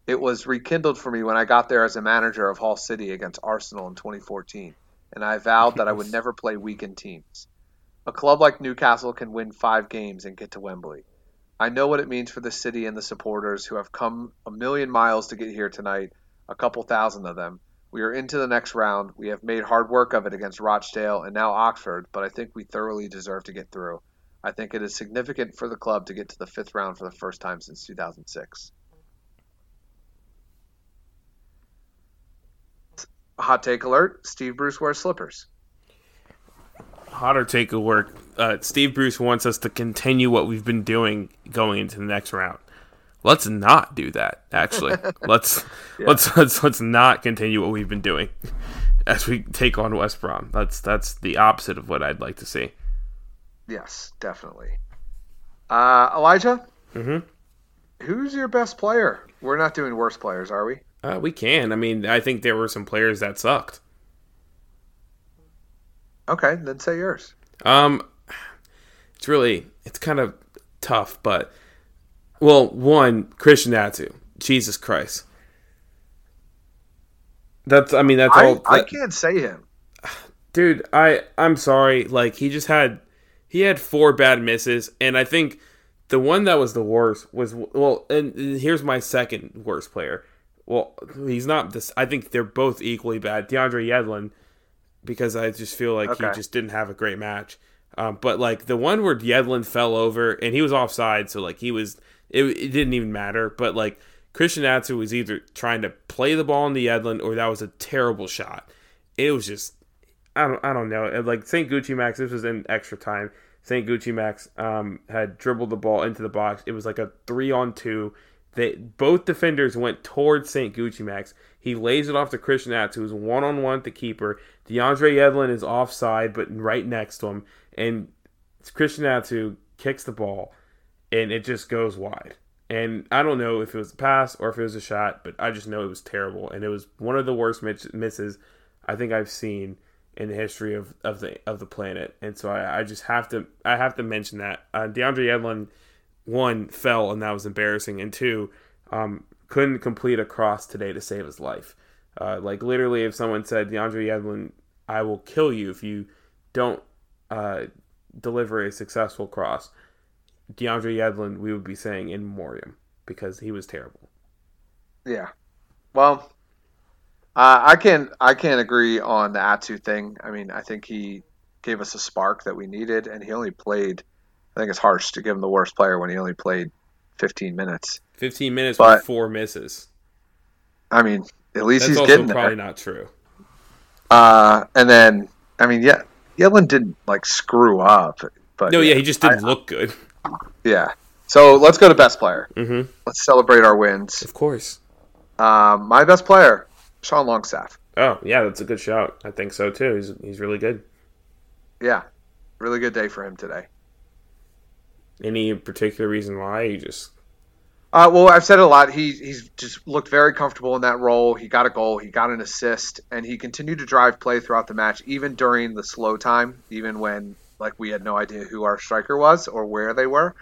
It was rekindled for me when I got there as a manager of Hull City against Arsenal in 2014, and I vowed that I would never play weakened teams. A club like Newcastle can win five games and get to Wembley. I know what it means for the city and the supporters who have come a million miles to get here tonight, a couple thousand of them. We are into the next round. We have made hard work of it against Rochdale and now Oxford, but I think we thoroughly deserve to get through. I think it is significant for the club to get to the fifth round for the first time since 2006. Hot take alert Steve Bruce wears slippers. hotter take work. Uh, Steve Bruce wants us to continue what we've been doing going into the next round. Let's not do that. Actually, let's yeah. let's let's let's not continue what we've been doing as we take on West Brom. That's that's the opposite of what I'd like to see. Yes, definitely. Uh, Elijah, mm-hmm. who's your best player? We're not doing worst players, are we? Uh, we can. I mean, I think there were some players that sucked. Okay, then say yours. Um, it's really it's kind of tough, but well, one Christian Atsu. Jesus Christ. That's I mean that's I, all. That, I can't say him, dude. I I'm sorry. Like he just had he had four bad misses, and I think the one that was the worst was well. And here's my second worst player. Well, he's not this. I think they're both equally bad. DeAndre Yedlin, because I just feel like okay. he just didn't have a great match. Um, but like the one where Yedlin fell over and he was offside, so like he was, it, it didn't even matter. But like Christian Atsu was either trying to play the ball in the Yedlin or that was a terrible shot. It was just, I don't, I don't know. Like St. Gucci Max, this was in extra time. St. Gucci Max um, had dribbled the ball into the box. It was like a three on two. They both defenders went towards St. Gucci Max. He lays it off to Christian Atsu, who's one on one with the keeper. DeAndre Yedlin is offside, but right next to him, and Christian Atsu kicks the ball, and it just goes wide. And I don't know if it was a pass or if it was a shot, but I just know it was terrible, and it was one of the worst misses I think I've seen in the history of, of the of the planet. And so I, I just have to I have to mention that uh, DeAndre Yedlin one fell and that was embarrassing, and two um, couldn't complete a cross today to save his life. Uh, like literally, if someone said DeAndre Yedlin, I will kill you if you don't uh, deliver a successful cross, DeAndre Yedlin, we would be saying in memoriam because he was terrible. Yeah. Well, uh, I can I can't agree on the Atsu thing. I mean, I think he gave us a spark that we needed, and he only played I think it's harsh to give him the worst player when he only played 15 minutes. 15 minutes but, with four misses. I mean, at least That's he's getting there. probably not true. Uh, and then, I mean, yeah, Yedlin didn't like screw up, but no, yeah, he just didn't I, look good. Yeah. So let's go to best player. Mm-hmm. Let's celebrate our wins. Of course. Um, my best player, Sean Longstaff. Oh yeah, that's a good shout. I think so too. He's he's really good. Yeah, really good day for him today. Any particular reason why? You just. Uh, well, I've said it a lot. He he's just looked very comfortable in that role. He got a goal, he got an assist, and he continued to drive play throughout the match, even during the slow time, even when like we had no idea who our striker was or where they were.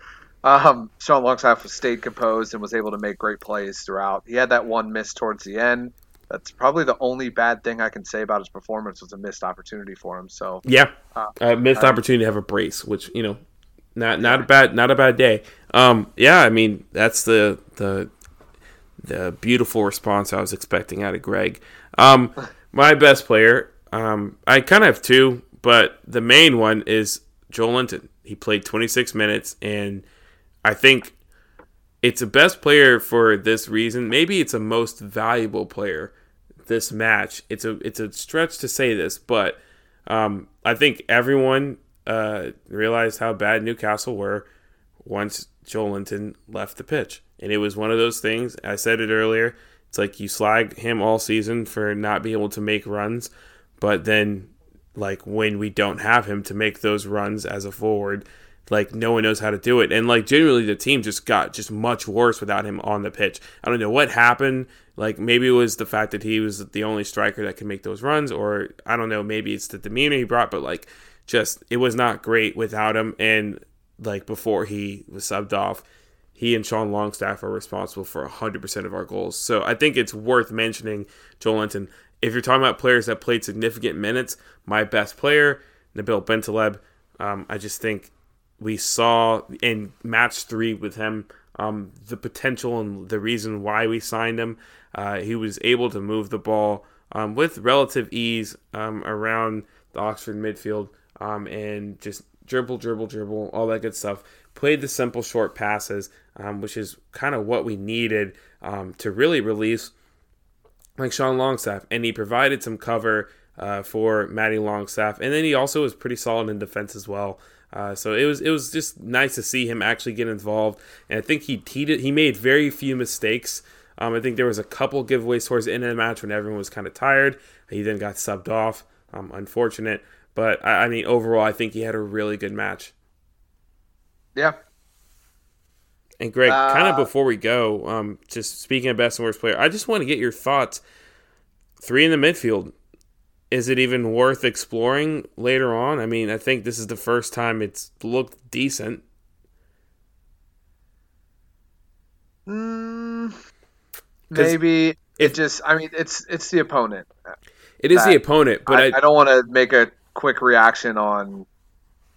Um, Sean Longstaff stayed composed and was able to make great plays throughout. He had that one miss towards the end. That's probably the only bad thing I can say about his performance was a missed opportunity for him. So yeah, uh, uh, missed um, opportunity to have a brace, which you know not not a bad not a bad day. Um, yeah, I mean that's the the the beautiful response I was expecting out of Greg. Um, my best player, um, I kind of have two, but the main one is Joelinton. He played 26 minutes, and I think it's a best player for this reason. Maybe it's a most valuable player this match. It's a it's a stretch to say this, but um, I think everyone uh, realized how bad Newcastle were once Joelinton left the pitch. And it was one of those things, I said it earlier, it's like you slag him all season for not being able to make runs, but then like when we don't have him to make those runs as a forward, like no one knows how to do it. And like generally the team just got just much worse without him on the pitch. I don't know what happened. Like maybe it was the fact that he was the only striker that could make those runs, or I don't know, maybe it's the demeanor he brought, but like just it was not great without him. And like before he was subbed off, he and Sean Longstaff are responsible for 100% of our goals. So I think it's worth mentioning Joelinton. If you're talking about players that played significant minutes, my best player, Nabil Bentaleb, um, I just think we saw in match three with him um, the potential and the reason why we signed him. Uh, he was able to move the ball um, with relative ease um, around the Oxford midfield um, and just dribble, dribble, dribble, all that good stuff. Played the simple short passes, um, which is kind of what we needed um, to really release like Sean Longstaff. And he provided some cover uh, for Matty Longstaff, and then he also was pretty solid in defense as well. Uh, so it was it was just nice to see him actually get involved, and I think he he did, he made very few mistakes. Um, I think there was a couple giveaways towards the end of the match when everyone was kind of tired. He then got subbed off. Um, unfortunate, but I, I mean overall, I think he had a really good match. Yeah, and Greg, Uh, kind of before we go, um, just speaking of best and worst player, I just want to get your thoughts. Three in the midfield. Is it even worth exploring later on? I mean, I think this is the first time it's looked decent. Mm, maybe if- it just. I mean, it's it's the opponent. It is the opponent, but I, I, I don't want to make a quick reaction on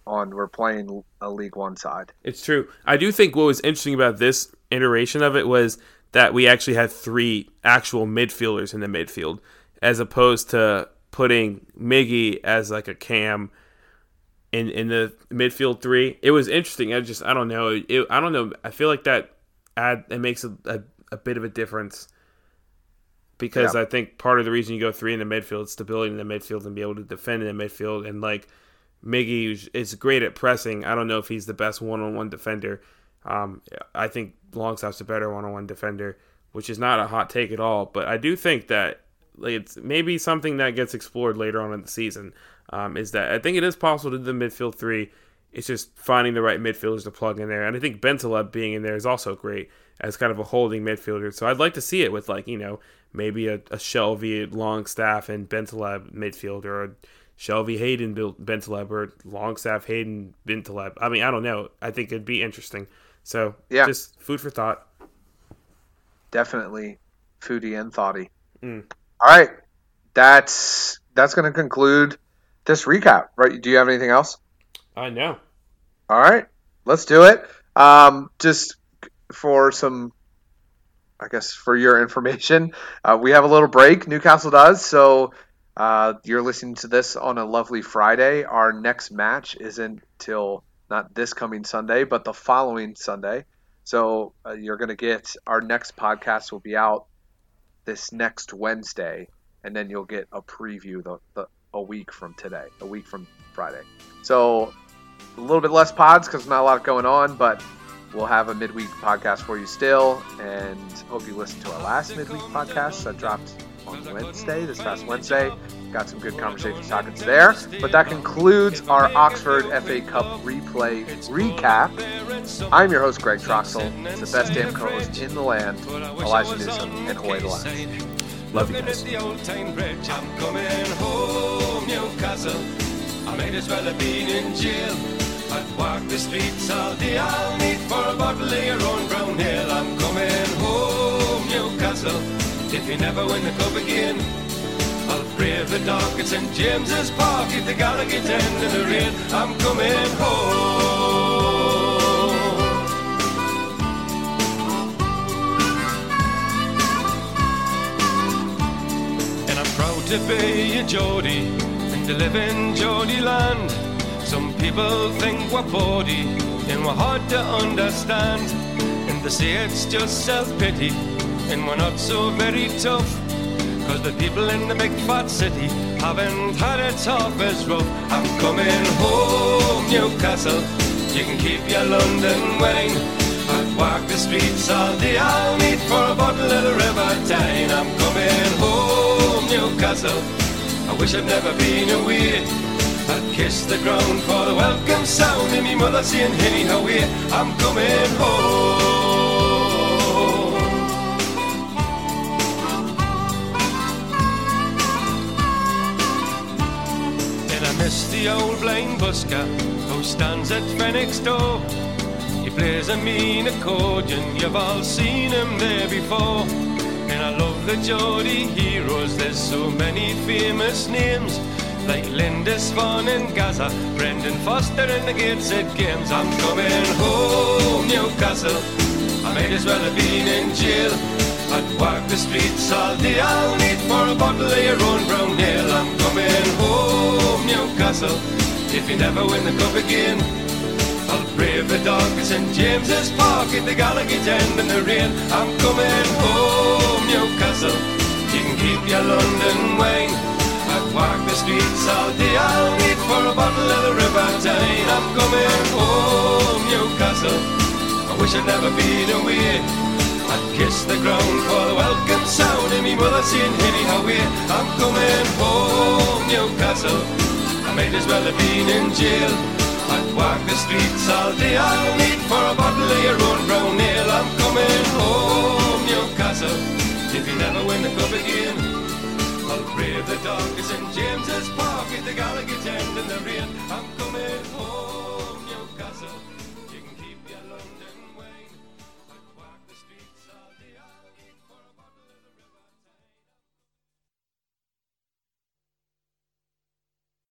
on we're playing a League One side. It's true. I do think what was interesting about this iteration of it was that we actually had three actual midfielders in the midfield, as opposed to putting Miggy as like a cam in in the midfield three. It was interesting. I just I don't know. It, I don't know. I feel like that add it makes a, a, a bit of a difference because Yeah. I think part of the reason you go three in the midfield is stability in the midfield and be able to defend in the midfield and like Miggy is- great at pressing. I don't know if he's the best one-on-one defender. Um, I think Longstaff's a better one-on-one defender, which is not a hot take at all. But I do think that like, it's maybe something that gets explored later on in the season. Um, is that I think it is possible to do the midfield three. It's just finding the right midfielders to plug in there, and I think Bentaleb being in there is also great as kind of a holding midfielder. So I'd like to see it with like you know maybe a, a Shelvey, Longstaff, and Bentaleb midfield, or a Shelvey Hayden Bentaleb, or Longstaff Hayden Bentaleb. I mean, I don't know. I think it'd be interesting. So Yeah. just food for thought. Definitely foodie and thoughty. Mm. All right, that's that's going to conclude this recap. Right? Do you have anything else? I know. All right, let's do it. Um, just for some, I guess, for your information, uh, we have a little break. Newcastle does. So uh, you're listening to this on a lovely Friday. Our next match isn't till not this coming Sunday, but the following Sunday. So uh, you're going to get our next podcast will be out this next Wednesday, and then you'll get a preview the, the a week from today, a week from Friday. So a little bit less pods because not a lot going on, but we'll have a midweek podcast for you still. And hope you listened to our last midweek podcast that dropped on Wednesday, this past Wednesday. Got some good conversation topics there. But that concludes our Oxford FA Cup replay recap. I'm your host, Greg Troxel. It's the best damn co host in the land, Elijah Newsom, and Howay the Lions. Love you guys. the old town bridge. I'm coming home, Newcastle. I might as well have been in jail. I'd walk the streets all day. I'll need for a bottle of your own brown ale. I'm coming home, Newcastle. If you never win the cup again, I'll brave the dark at St James's Park. If the Gallowgate end in the rain, I'm coming home. And I'm proud to be a Geordie and to live in Geordie land. Some people think we're bawdy and we're hard to understand. And they say it's just self-pity and we're not so very tough. Cause the people in the big fat city haven't had it half as rough. I'm coming home, Newcastle. You can keep your London wine. I'd walk the streets all day. I'll need for a bottle of the River Tyne. I'm coming home, Newcastle. I wish I'd never been away. I'd kiss the ground for the welcome sound and me mother saying, Hinny, how are? I'm coming home. And I miss the old blind busker who stands at Fenwick's door. He plays a mean accordion, you've all seen him there before. And I love the Geordie heroes, there's so many famous names. Like Lindisfarne in Gazza, Brendan Foster and the Gateshead Games. I'm coming home, Newcastle. I might as well have been in jail. I'd walk the streets all day. I'll need for a bottle of your own brown ale. I'm coming home, Newcastle. If you never win the cup again, I'll brave the dark at St James's Park at the Gallowgate end in the rain. I'm coming home, Newcastle. You can keep your London wine. Walk the streets all day. I'll meet for a bottle of the River Tyne. I'm coming home, Newcastle. I wish I'd never been away. I'd kiss the ground for the welcome sound of me mother saying, Hilly, I'm coming home, Newcastle. I might as well have been in jail. I'd walk the streets all day. I'll meet for a bottle of your own brown ale. I'm coming home, Newcastle. If you never win the cup again, I'll brave the darkest in James's Park at the Gallowgate end in the rain. I'm coming home.